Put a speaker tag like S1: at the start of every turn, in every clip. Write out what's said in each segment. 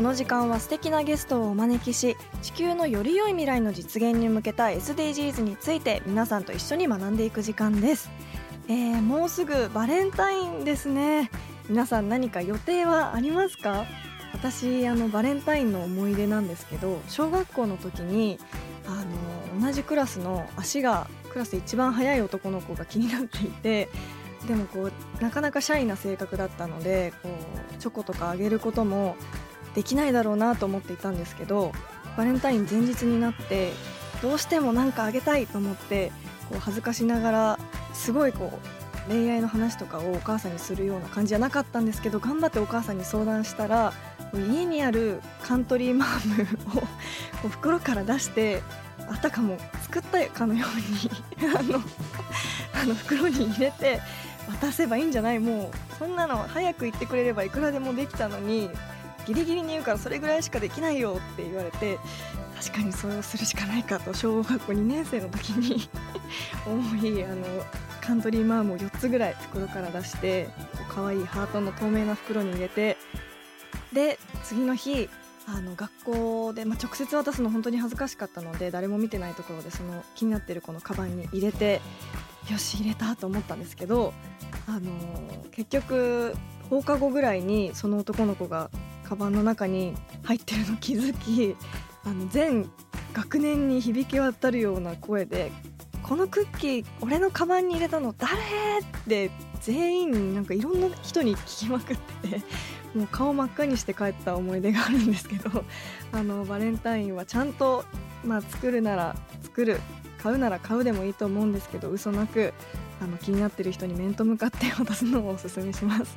S1: この時間は素敵なゲストをお招きし地球のより良い未来の実現に向けた SDGs について皆さんと一緒に学んでいく時間です、えー、もうすぐバレンタインですね。皆さん何か予定はありますか？私あのバレンタインの思い出なんですけど小学校の時にあの同じクラスの足がクラスで一番速い男の子が気になっていてでもこうなかなかシャイな性格だったのでこうチョコとかあげることもできないだろうなと思っていたんですけどバレンタイン前日になってどうしても何かあげたいと思ってこう恥ずかしながらすごいこう恋愛の話とかをお母さんにするような感じじゃなかったんですけど頑張ってお母さんに相談したら家にあるカントリーマームを袋から出してあたかも作ったかのように あのあの袋に入れて渡せばいいんじゃない？もうそんなの早く言ってくれればいくらでもできたのにギリギリに言うからそれぐらいしかできないよって言われて確かにそれをするしかないかと小学校2年生の時に 思いあのカントリーマームを4つぐらい袋から出して可愛いハートの透明な袋に入れてで次の日あの学校で、まあ、直接渡すの本当に恥ずかしかったので誰も見てないところでその気になってるこのカバンに入れてよし入れたと思ったんですけど、あのー結局放課後ぐらいにその男の子がカバンの中に入ってるの気づきあの全学年に響き渡るような声で「このクッキー俺のカバンに入れたの誰?」って全員なんかいろんな人に聞きまくっててもう顔真っ赤にして帰った思い出があるんですけど あのバレンタインはちゃんと、まあ、作るなら作る買うなら買うでもいいと思うんですけど嘘なくあの気になってる人に面と向かって渡すのをおすすめします。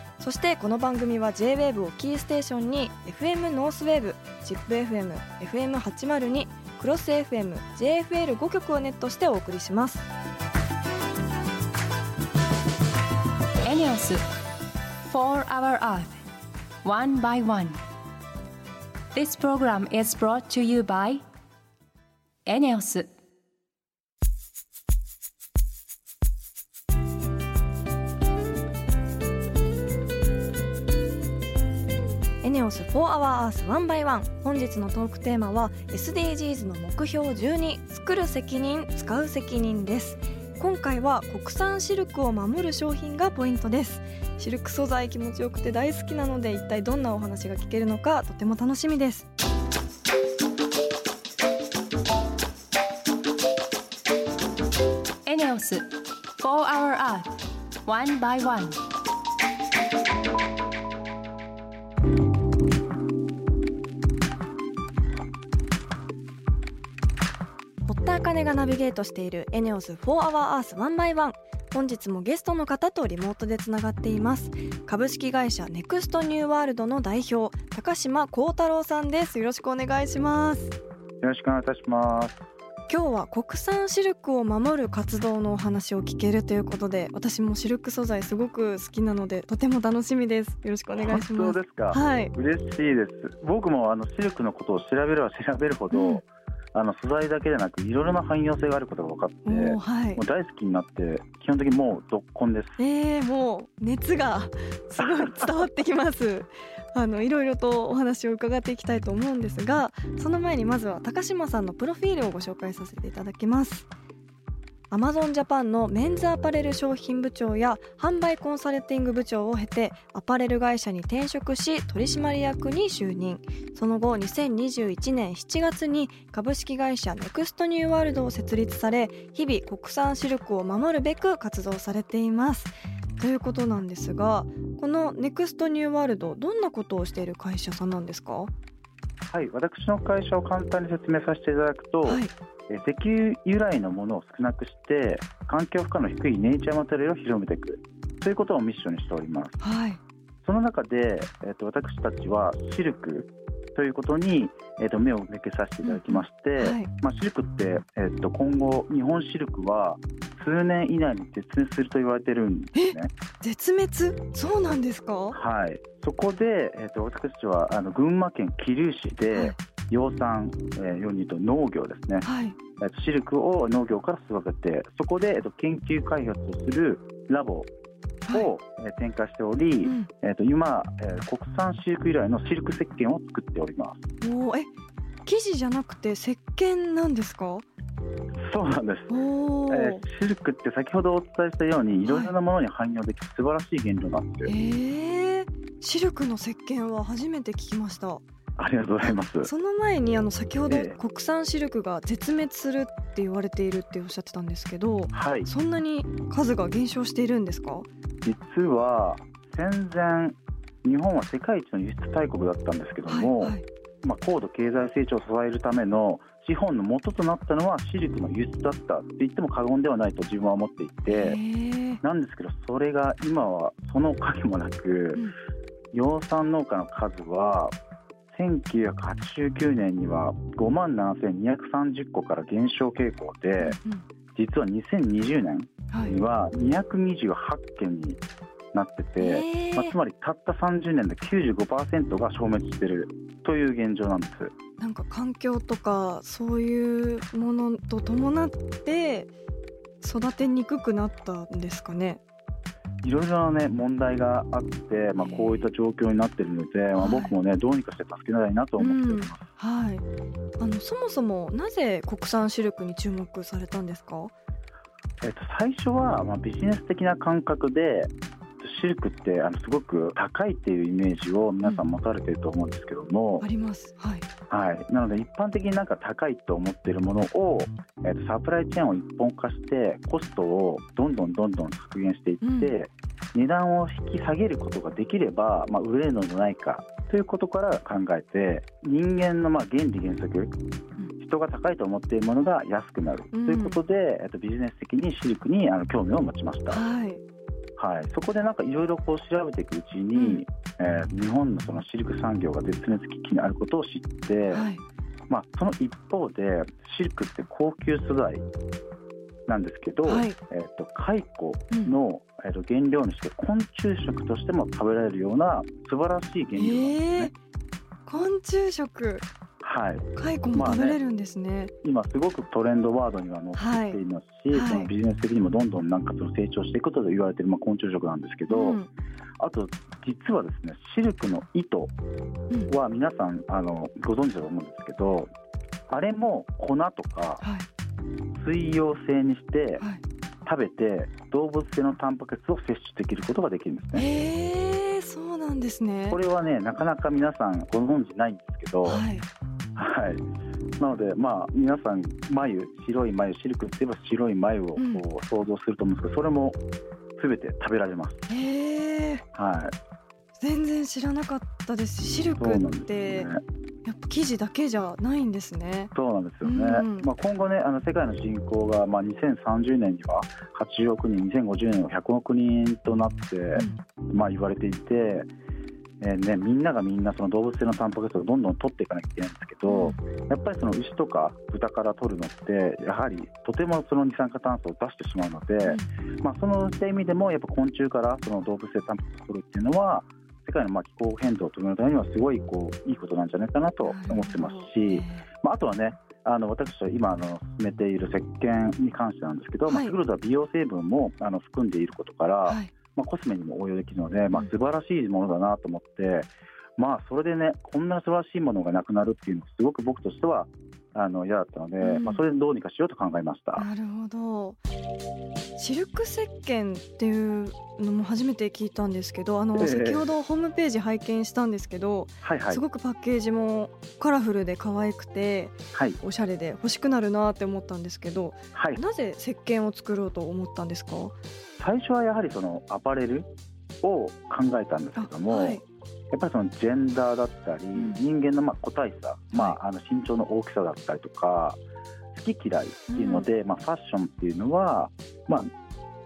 S1: そしてこの番組は JWAVE をキーステーションに FM ノースウェーブ ZIPFM、FM802 クロス FM、JFL5 曲をネットしてお送りします
S2: エネオス4 Hour Earth One by One This program is brought to you by エネオス
S1: ネオス4 Hour Earth 1 by 1本日のトークテーマは SDGs の目標12作る責任使う責任です。今回は国産シルクを守る商品がポイントです。シルク素材気持ちよくて大好きなので一体どんなお話が聞けるのかとても楽しみです。
S2: エネオス4 Hour Earth One by One
S1: がナビゲートしているエネオス4 Hour Earth 1 by 1本日もゲストの方とリモートでつながっています。株式会社ネクストニューワールドの代表高島幸太郎さんです。よろしくお願いします。
S3: よろしくお願いいたします。
S1: 今日は国産シルクを守る活動のお話を聞けるということで私もシルク素材すごく好きなのでとても楽しみです。よろしくお願いします。
S3: 本当ですか？
S1: はい。
S3: 嬉しいです。僕もあのシルクのことを調べれば調べるほど、
S1: うん
S3: あの素材だけでなくいろいろな汎用性があることが分かって、
S1: はいう
S3: 大好きになって基本的にもう続婚です。
S1: えー、もう熱がすごい伝わってきます。あのいろいろとお話を伺っていきたいと思うんですがその前にまずは高島さんのプロフィールをご紹介させていただきますアマゾンジャパンのメンズアパレル商品部長や販売コンサルティング部長を経てアパレル会社に転職し取締役に就任。その後2021年7月に株式会社ネクストニューワールドを設立され日々国産シルクを守るべく活動されています。ということなんですがこのネクストニューワールドどんなことをしている会社さんなんですか？
S3: はい、私の会社を簡単に説明させていただくと、
S1: はい。
S3: え石油由来のものを少なくして環境負荷の低いネイチャーマテリアルを広めていく。ということをミッションにしております。
S1: はい。
S3: その中で、えっと私たちはシルクということに、えっと目を向けさせていただきまして、
S1: はい。
S3: まあ、シルクって、えっと今後日本シルクは数年以内に絶滅すると言われてるんですね。
S1: 絶滅？そうなんですか？
S3: はい、そこで、えっと私たちはあの群馬県桐生市で、
S1: はい。
S3: 養蚕、えー、ように言うと農業ですね、
S1: はい。
S3: えっとシルクを農業から育ててそこで、えっと研究開発をするラボを、
S1: は
S3: えー展開しており、
S1: い、うん。
S3: えっと今、えー国産シルク由来のシルク石鹸を作っております。
S1: おーえ生地じゃなくて石鹸なんですか？
S3: そうなんです。えーシルクって先ほどお伝えしたようにいろいろなものに汎用できる素晴らしい原料なんですよ、
S1: えー、シルクの石鹸は初めて聞きました。
S3: ありがとうございます。
S1: その前にあの先ほど
S3: ええ
S1: 国産シルクが絶滅するって言われているっておっしゃってたんですけど
S3: はい。
S1: そんなに数が減少しているんですか？
S3: 実は戦前日本は世界一の輸出大国だったんですけども、
S1: はいはい。
S3: まあ、高度経済成長を支えるための資本の元となったのはシルクの輸出だったって言っても過言ではないと自分は思ってい
S1: へ
S3: て
S1: ー。
S3: なんですけどそれが今はその影もなく
S1: うん。
S3: 養蚕農家の数は1989年には5万7230個から減少傾向で
S1: うん
S3: 実は2020年
S1: はい。
S3: には228件になってて、
S1: え
S3: まあ、つまりたった30年で95%が消滅しているという現状なんです。
S1: なんか環境とかそういうものと伴って育てにくくなったんですかね。
S3: いろいろな、ね、問題があって、まあ、こういった状況になっているので、まあ、
S1: はい
S3: 僕もねどうにかして助けたいなと思っております。
S1: はい。あのそもそもなぜ国産シルクに注目されたんですか？
S3: えっと、最初は、まあ、ビジネス的な感覚でシルクってあのすごく高いっていうイメージを皆さん持たれていると思うんですけども、
S1: あります。はい。
S3: はい、なので一般的になんか高いと思っているものを、えっと、サプライチェーンを一本化してコストをどんどんどんどん削減していって、値段を引き下げることができれば、まあ、売れるのではないかということから考えて人間のまあ原理原則人が高いと思っているものが安くなると
S1: うん
S3: いうことで、えっと、ビジネス的にシルクにあの興味を持ちました。
S1: はい。
S3: はい、そこでなんかいろいろこう調べていくうちに、
S1: うん
S3: えー日本のそのシルク産業が絶滅危機にあることを知って、
S1: はい。
S3: まあ、その一方でシルクって高級素材なんですけど、
S1: はい
S3: えー、と蚕の、えー、と原料にして昆虫食としても食べられるような素晴らしい原料なんです
S1: え
S3: ね。
S1: え昆虫食。
S3: はい、
S1: 蚕も食べれるんですね。
S3: 今すごくトレンドワードには載っていますし、
S1: はいはい
S3: そのビジネス的にもどんどんなんかその成長していくことと言われている、まあ、昆虫食なんですけど、
S1: うん
S3: あと実はですねシルクの糸
S1: うん
S3: は皆さんあのご存知だと思うんですけどあれも粉とか
S1: はい
S3: 水溶性にして
S1: はい。
S3: 食べて動物性のタンパク質を摂取できることができるんですね。
S1: ええそうなんですね。
S3: これはねなかなか皆さんご存知ないんですけど、はい、
S1: はい。
S3: なのでまあ皆さん眉白い眉シルクって言えば白い眉をこ
S1: うん
S3: う想像すると思うんですけどそれも全て食べられます。
S1: ええ
S3: はい、
S1: 全然知らなかったです。シルクって
S3: ね。
S1: やっぱ生地だけじゃないんですね。
S3: そうなんですよね。
S1: うん
S3: まあ今後ねあの世界の人口がまあ2030年には80億人、2050年は100億人となって、
S1: うん
S3: まあ言われていて。えーね、みんながみんなその動物性のタンパク質をどんどん取っていかなきゃいけないんですけど、やっぱりその牛とか豚から取るのってやはりとてもその二酸化炭素を出してしまうので、まあ、その意味でもやっぱ昆虫からその動物性タンパク質を取るっていうのは世界のまあ気候変動を止めるためにはすごいこういいことなんじゃないかなと思ってますし、まあ、あとはねあの私は今あの進めている石鹸に関してなんですけど、まあ、
S1: はい。
S3: スグルドは美容成分もあの含んでいることから、
S1: はい。
S3: まあ、コスメにも応用できるので、まあ
S1: うん、
S3: 素晴らしいものだなと思って、まあ、それでねこんな素晴らしいものがなくなるっていうのはすごく僕としてはあの嫌だったので、
S1: うん。
S3: まあ、それでどうにかしようと考えました。
S1: なるほどシルク石鹸っていうのも初めて聞いたんですけどあの、
S3: ええ。
S1: 先ほどホームページ拝見したんですけど、
S3: はいはい。
S1: すごくパッケージもカラフルで可愛くて
S3: はい。
S1: おしゃれで欲しくなるなって思ったんですけど
S3: はい。
S1: なぜ石鹸を作ろうと思ったんですか？
S3: 最初はやはりそのアパレルを考えたんですけども、
S1: はい。
S3: やっぱりそのジェンダーだったり、
S1: ん。
S3: 人間のまあ個体差、まあ、あの身長の大きさだったりとか好き嫌いっていうので、まあ、ファッションっていうのは、まあ、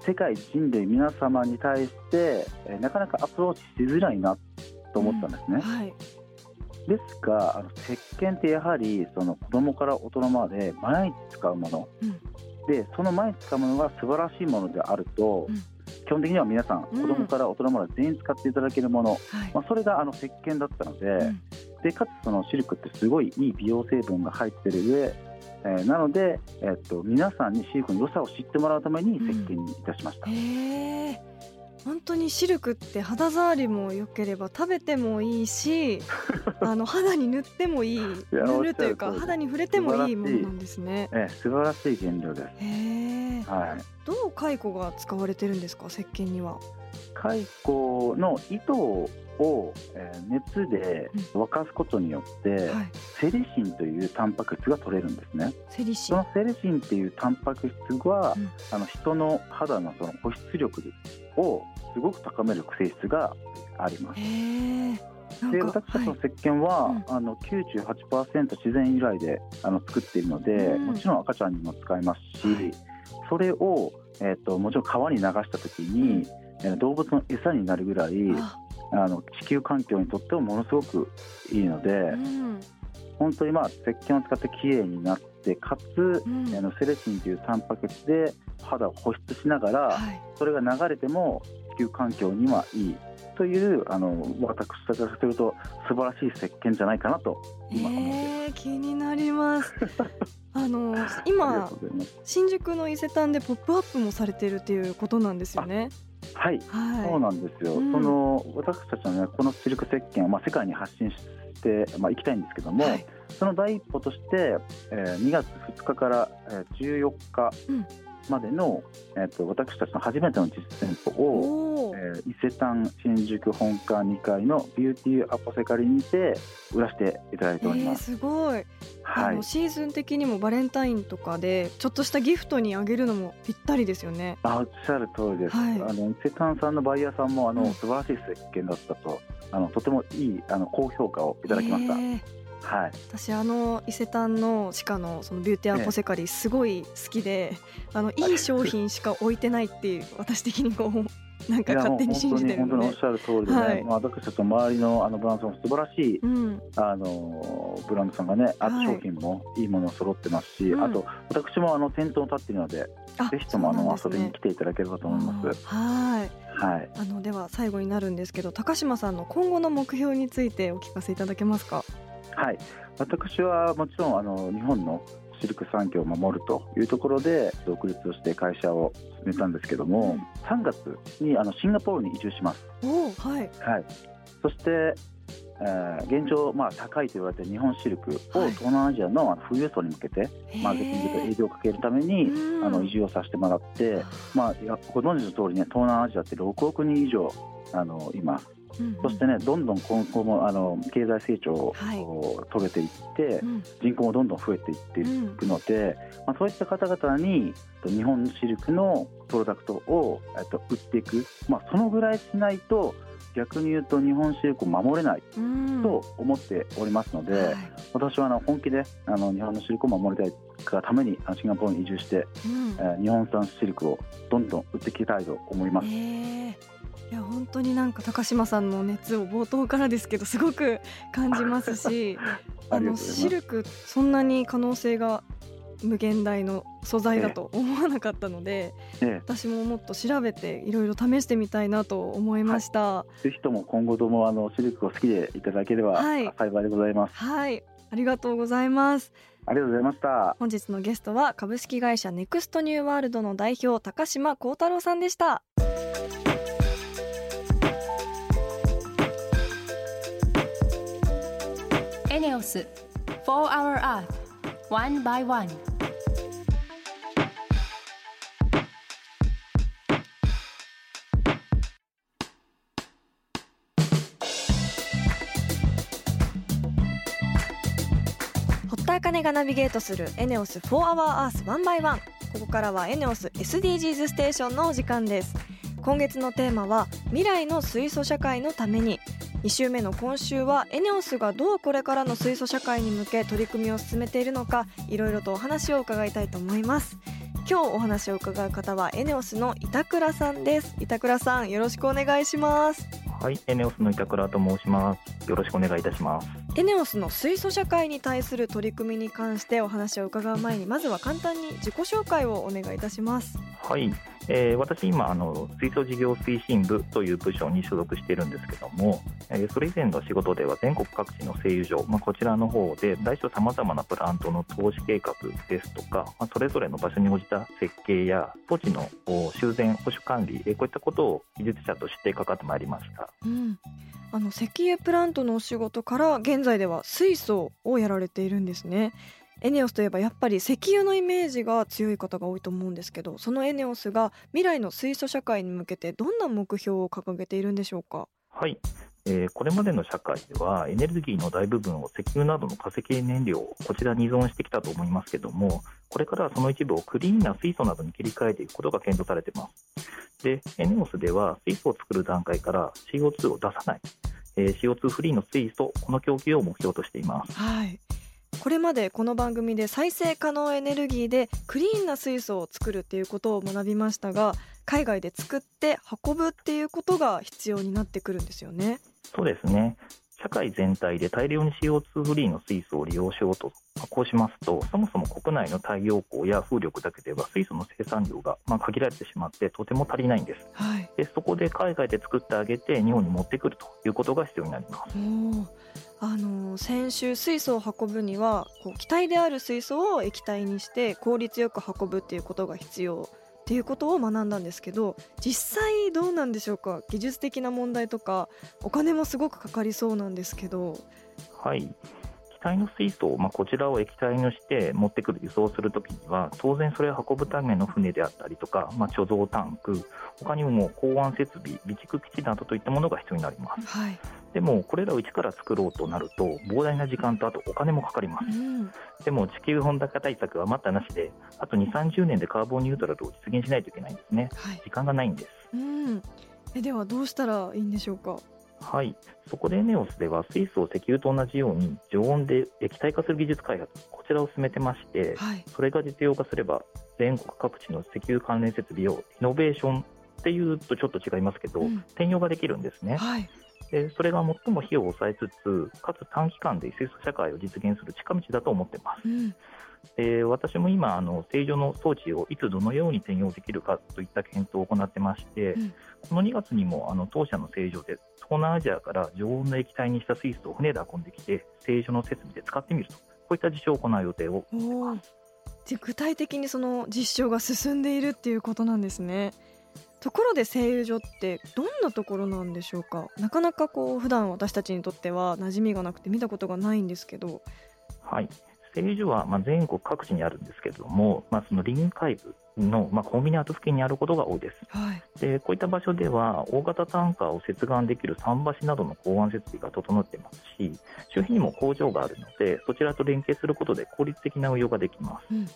S3: 世界人類皆様に対して、えーなかなかアプローチしづらいなと思ったんですね。
S1: はい。
S3: ですがあの石鹸ってやはりその子供から大人まで毎日使うもの、
S1: うん。
S3: でその毎日使うものが素晴らしいものであると、
S1: うん。
S3: 基本的には皆さん
S1: うん。
S3: 子供から大人まで全員使っていただけるもの、
S1: はい。
S3: まあ、それがあの石鹸だったので,、
S1: うん。
S3: でかつそのシルクってすごいいい美容成分が入ってる上、えーなので、えっと皆さんにシルクの良さを知ってもらうために石鹸にいたしました。
S1: へえ本当にシルクって肌触りも良ければ食べてもいいし あの肌に塗ってもいい。
S3: や
S1: 塗るというか肌に触れてもいいものなんですね。
S3: えー素晴らしい原料です。はい。
S1: どう蚕が使われてるんですか石鹸には？
S3: 蚕の糸を、えー熱で沸かすことによって、
S1: はい。
S3: セリシンというタンパク質が取れるんですね。
S1: セリシ
S3: そのセリシンっていうタンパク質は、
S1: うん。
S3: あの人の肌のその保湿力をすごく高める性質があります。で私たちの
S1: はい。
S3: 石鹸は、
S1: うん。
S3: あの98%自然由来であの作っているので、
S1: うん。
S3: もちろん赤ちゃんにも使えますし、
S1: はい。
S3: それを、えー、ともちろん川に流した時に、えー動物の餌になるぐらい
S1: あ。
S3: あの地球環境にとってもものすごくいいので、
S1: うん。
S3: 本当にまあ石鹸を使ってきれいになってかつ、
S1: うん。
S3: あのセレシンというタンパク質で肌を保湿しながら、
S1: はい。
S3: それが流れても地球環境にはいいというあの私たちからすると素晴らしい石鹸じゃないかなと今思っています。
S1: えー、気になります。あの 今。新宿の伊勢丹でポップアップもされているっていうことなんですよね
S3: はい、
S1: はい。
S3: そうなんですよ。
S1: うん。
S3: その私たちのねこのシルク石鹸をまあ世界に発信してまあ行きたいんですけども、
S1: はい。
S3: その第一歩として、えー2月2日から、えー14日
S1: うん
S3: までの、えー、と私たちの初めての実店舗を、えー伊勢丹新宿本館2階のビューティーアポセカリにて売らせていただいており
S1: えー、
S3: ます。
S1: すごい、
S3: はい。
S1: シーズン的にもバレンタインとかでちょっとしたギフトにあげるのもぴったりですよね。
S3: あおっしゃる通りです。
S1: はい。
S3: あの伊勢丹さんのバイヤーさんもあの、
S1: うん。
S3: 素晴らしい石鹸だったとあのとてもいいあの高評評価をいただきました。
S1: えー
S3: はい。
S1: 私あの伊勢丹の地下のそのビューティーアポセカリーすごい好きで、あのいい商品しか置いてないっていう私的にこう なんか勝手に信じてる
S3: 本当に本当におっしゃる通りでね、
S1: はい
S3: まあ、私たちの周りのあのブランドさんも素晴らしい、
S1: うん。
S3: あのブランドさんがね、あと
S1: はい
S3: 商品もいいもの揃ってますし、
S1: うん
S3: あと私もあの店頭に立っているので、
S1: あ
S3: ぜひともあの、
S1: ね。
S3: びに来ていただければと思います。
S1: はい。
S3: はい。
S1: あのでは最後になるんですけど高島さんの今後の目標についてお聞かせいただけますか？
S3: はい。私はもちろんあの日本のシルク産業を守るというところで独立をして会社を進めたんですけども、3月にあのシンガポールに移住します。
S1: はい。
S3: はい、そして、えー現状、まあ、高いと言われている日本シルクを
S1: はい。
S3: 東南アジアの富裕層に向けてマーケティングと営業をかけるために、あの移住をさせてもらって、まあ、ご存知の通りね東南アジアって6億人以上あのそしてねどんどん今後もあの経済成長を、遂げていって
S1: うん。
S3: 人口もどんどん増えていっていくので、まあ、そういった方々にと日本シルクのプロダクトをえっと売っていく、まあ、そのぐらいしないと逆に言うと日本シルクを守れない
S1: うん。
S3: と思っておりますので、
S1: はい。
S3: 私はあの本気であの日本のシルクを守りたいがためにシンガポールに移住して、
S1: うん。
S3: えー日本産シルクをどんどん売っていきたいと思います。
S1: えーいや本当になんか高島さんの熱を冒頭からですけどすごく感じますし あのシルクそんなに可能性が無限大の素材だと思わなかったので、
S3: え
S1: 私ももっと調べていろいろ試してみたいなと思いました。
S3: えぜひとも今後ともあのシルクを好きでいただければ
S1: はい
S3: 幸いでございます。
S1: はい、ありがとうございます。
S3: ありがとうございました。
S1: 本日のゲストは株式会社ネクストニューワールドの代表高島幸太郎さんでした。
S2: エネオス4 Hour Earth one by one.
S1: 堀田茜がナビゲートするエネオス4 Hour Earth 1 by 1ここからはエネオス SDGs ステーションのお時間です。今月のテーマは未来の水素社会のために。2週目の今週はエネオスがどうこれからの水素社会に向け取り組みを進めているのかいろいろとお話を伺いたいと思います今日お話を伺う方はエネオスの板倉さんです板倉さんよろしくお願いします
S4: はい、エネオスの板倉と申します。よろしくお願いいたします。
S1: エネオスの水素社会に対する取り組みに関してお話を伺う前にまずは簡単に自己紹介をお願いいたします
S4: はい、えー私今あの水素事業推進部という部署に所属しているんですけども、えーそれ以前の仕事では全国各地の製油所、まあ、こちらの方で大小さまざまなプラントの投資計画ですとか、まあ、それぞれの場所に応じた設計や土地の修繕保守管理、えーこういったことを技術者として関わってまいりました。
S1: うんあの石油プラントのお仕事から現在では水素をやられているんですねエネオスといえばやっぱり石油のイメージが強い方が多いと思うんですけどそのエネオスが未来の水素社会に向けてどんな目標を掲げているんでしょうか？
S4: はい、えーこれまでの社会ではエネルギーの大部分を石油などの化石燃料こちらに依存してきたと思いますけどもこれからはその一部をクリーンな水素などに切り替えていくことが検討されています。でエネオスでは水素を作る段階から CO2 を出さない、えー CO2 フリーの水素この供給を目標としています。
S1: はいこれまでこの番組で再生可能エネルギーでクリーンな水素を作るっていうことを学びましたが海外で作って運ぶっていうことが必要になってくるんですよね。
S4: そうですね。社会全体で大量に CO2 フリーの水素を利用しようと、まあこうしますと、そもそも国内の太陽光や風力だけでは水素の生産量がまあ限られてしまって、とても足りないんです。
S1: はい
S4: でそこで海外で作ってあげて、日本に持ってくるということが必要になります。
S1: あの先週水素を運ぶにはこう気体である水素を液体にして効率よく運ぶっていうことが必要っていうことを学んだんですけど実際どうなんでしょうか？技術的な問題とかお金もすごくかかりそうなんですけど。
S4: はい。体の水素、まあ、こちらを液体にして持ってくる輸送するときには当然それを運ぶための船であったりとか、まあ、貯蔵タンク他にも港湾設備備蓄基地などといったものが必要になります。
S1: はい、
S4: でもこれらを一から作ろうとなると膨大な時間とあとお金もかかります。
S1: うん、
S4: でも地球温暖化対策は待ったなしであと2 3 0年でカーボンニュートラルを実現しないといけないんですね。
S1: はい。
S4: 時間がないんです。
S1: うん、えではどうしたらいいんでしょうか？
S4: はい、そこでエネオスでは水素を石油と同じように常温で液体化する技術開発こちらを進めてまして
S1: はい。
S4: それが実用化すれば全国各地の石油関連設備をイノベーションっていうとちょっと違いますけど、
S1: うん。
S4: 転用ができるんですね。
S1: はい
S4: でそれが最も費用を抑えつつかつ短期間で水素社会を実現する近道だと思ってます。
S1: うん。
S4: で私も今あの正常の装置をいつどのように転用できるかといった検討を行ってまして、
S1: うん。
S4: この2月にもあの当社の正常で東南アジアから常温の液体にした水素を船で運んできて正常の設備で使ってみるとこういった実証を行う予定を
S1: 具体的にその実証が進んでいるっていうことなんですねところで製油所ってどんなところなんでしょうか？なかなかこう普段私たちにとっては馴染みがなくて見たことがないんですけど。
S4: はい。製油所はまあ全国各地にあるんですけれども、まあ、その臨海部のまあコンビニアート付近にあることが多いです。
S1: はい。
S4: でこういった場所では大型タンカーを接岸できる桟橋などの港湾設備が整っていますし周辺にも工場があるのでそちらと連携することで効率的な運用ができます、
S1: うん。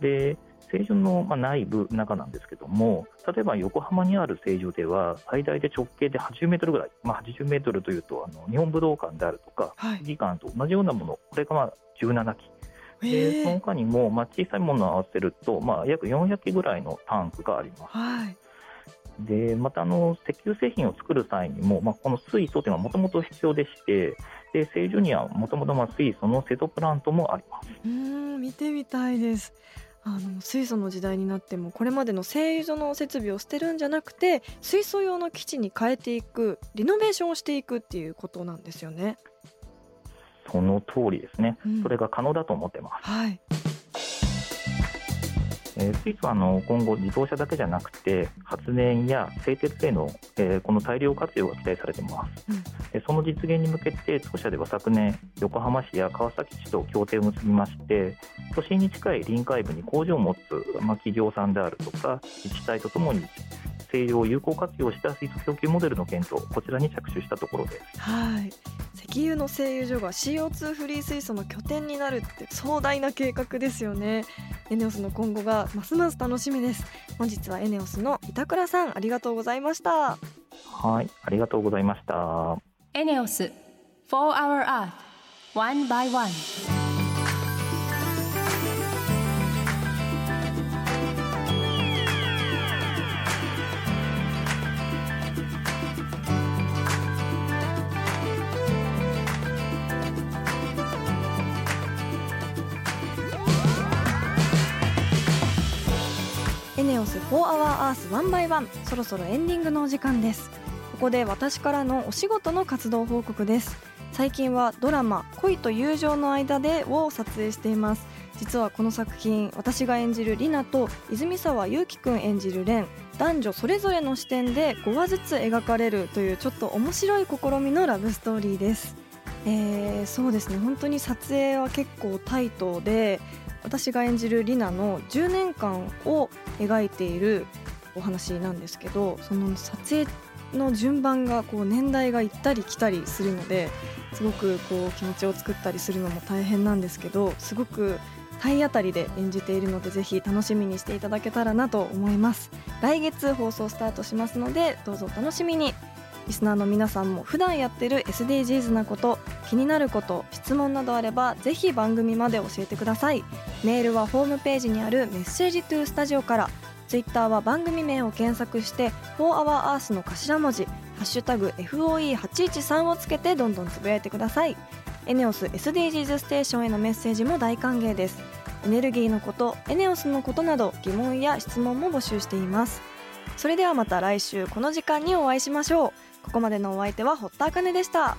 S4: で製場のまあ内部中なんですけども例えば横浜にある製場では最大で直径で80メートルぐらい、まあ、80メートルというとあの日本武道館であるとか
S1: はい。
S4: 国技館と同じようなものこれがまあ17機。でその
S1: えー、
S4: 他にもまあ小さいものを合わせると、まあ、約400機ぐらいのタンクがあります。
S1: はい。
S4: でまたあの石油製品を作る際にも、まあ、この水素というのはもともと必要でしてで製油にはもともと水素の瀬戸プラントもあります。
S1: うーん見てみたいですあの水素の時代になってもこれまでの製油所の設備を捨てるんじゃなくて水素用の基地に変えていくリノベーションをしていくっていうことなんですよね。
S4: その通りですね、
S1: うん。
S4: それが可能だと思ってます。
S1: はい
S4: えー、水素はあの今後、自動車だけじゃなくて発電や製鉄への、えー、この大量活用が期待されています、うん、その実現に向けて当社では昨年横浜市や川崎市と協定を結びまして都心に近い臨海部に工場を持つ、まあ、企業さんであるとか自治体とともに製油を有効活用した水素供給モデルの検討こちらに着手したところです。
S1: はい。石油の製油所が CO2 フリー水素の拠点になるって壮大な計画ですよねエネオスの今後がますます楽しみです。本日はエネオスの板倉さんありがとうございました。
S4: はいありがとうございました。
S2: エネオス4 Hour Earth One by One
S1: エネオス4 Hour Earth 1 by 1そろそろエンディングのお時間です。ここで私からのお仕事の活動報告です。最近はドラマ恋と友情の間でを撮影しています。実はこの作品私が演じるリナと泉沢祐希くん演じるレン。男女それぞれの視点で5話ずつ描かれるというちょっと面白い試みのラブストーリーです。えー、そうですね。本当に撮影は結構タイトで私が演じるリナの10年間を描いているお話なんですけどその撮影の順番がこう年代が行ったり来たりするのですごくこう気持ちを作ったりするのも大変なんですけどすごく体当たりで演じているのでぜひ楽しみにしていただけたらなと思います。来月放送スタートしますのでどうぞお楽しみに。リスナーの皆さんも普段やってる SDGs なこと気になること質問などあればぜひ番組まで教えてください。メールはホームページにあるメッセージトゥースタジオから。ツイッターは番組名を検索して「4HourEarth」の頭文字「ハッシュタグ #FOE813」をつけてどんどんつぶやいてください。エネオス SDGs ステーションへのメッセージも大歓迎です。エネルギーのことエネオスのことなど疑問や質問も募集しています。それではまた来週この時間にお会いしましょう。ここまでのお相手は堀田茜でした。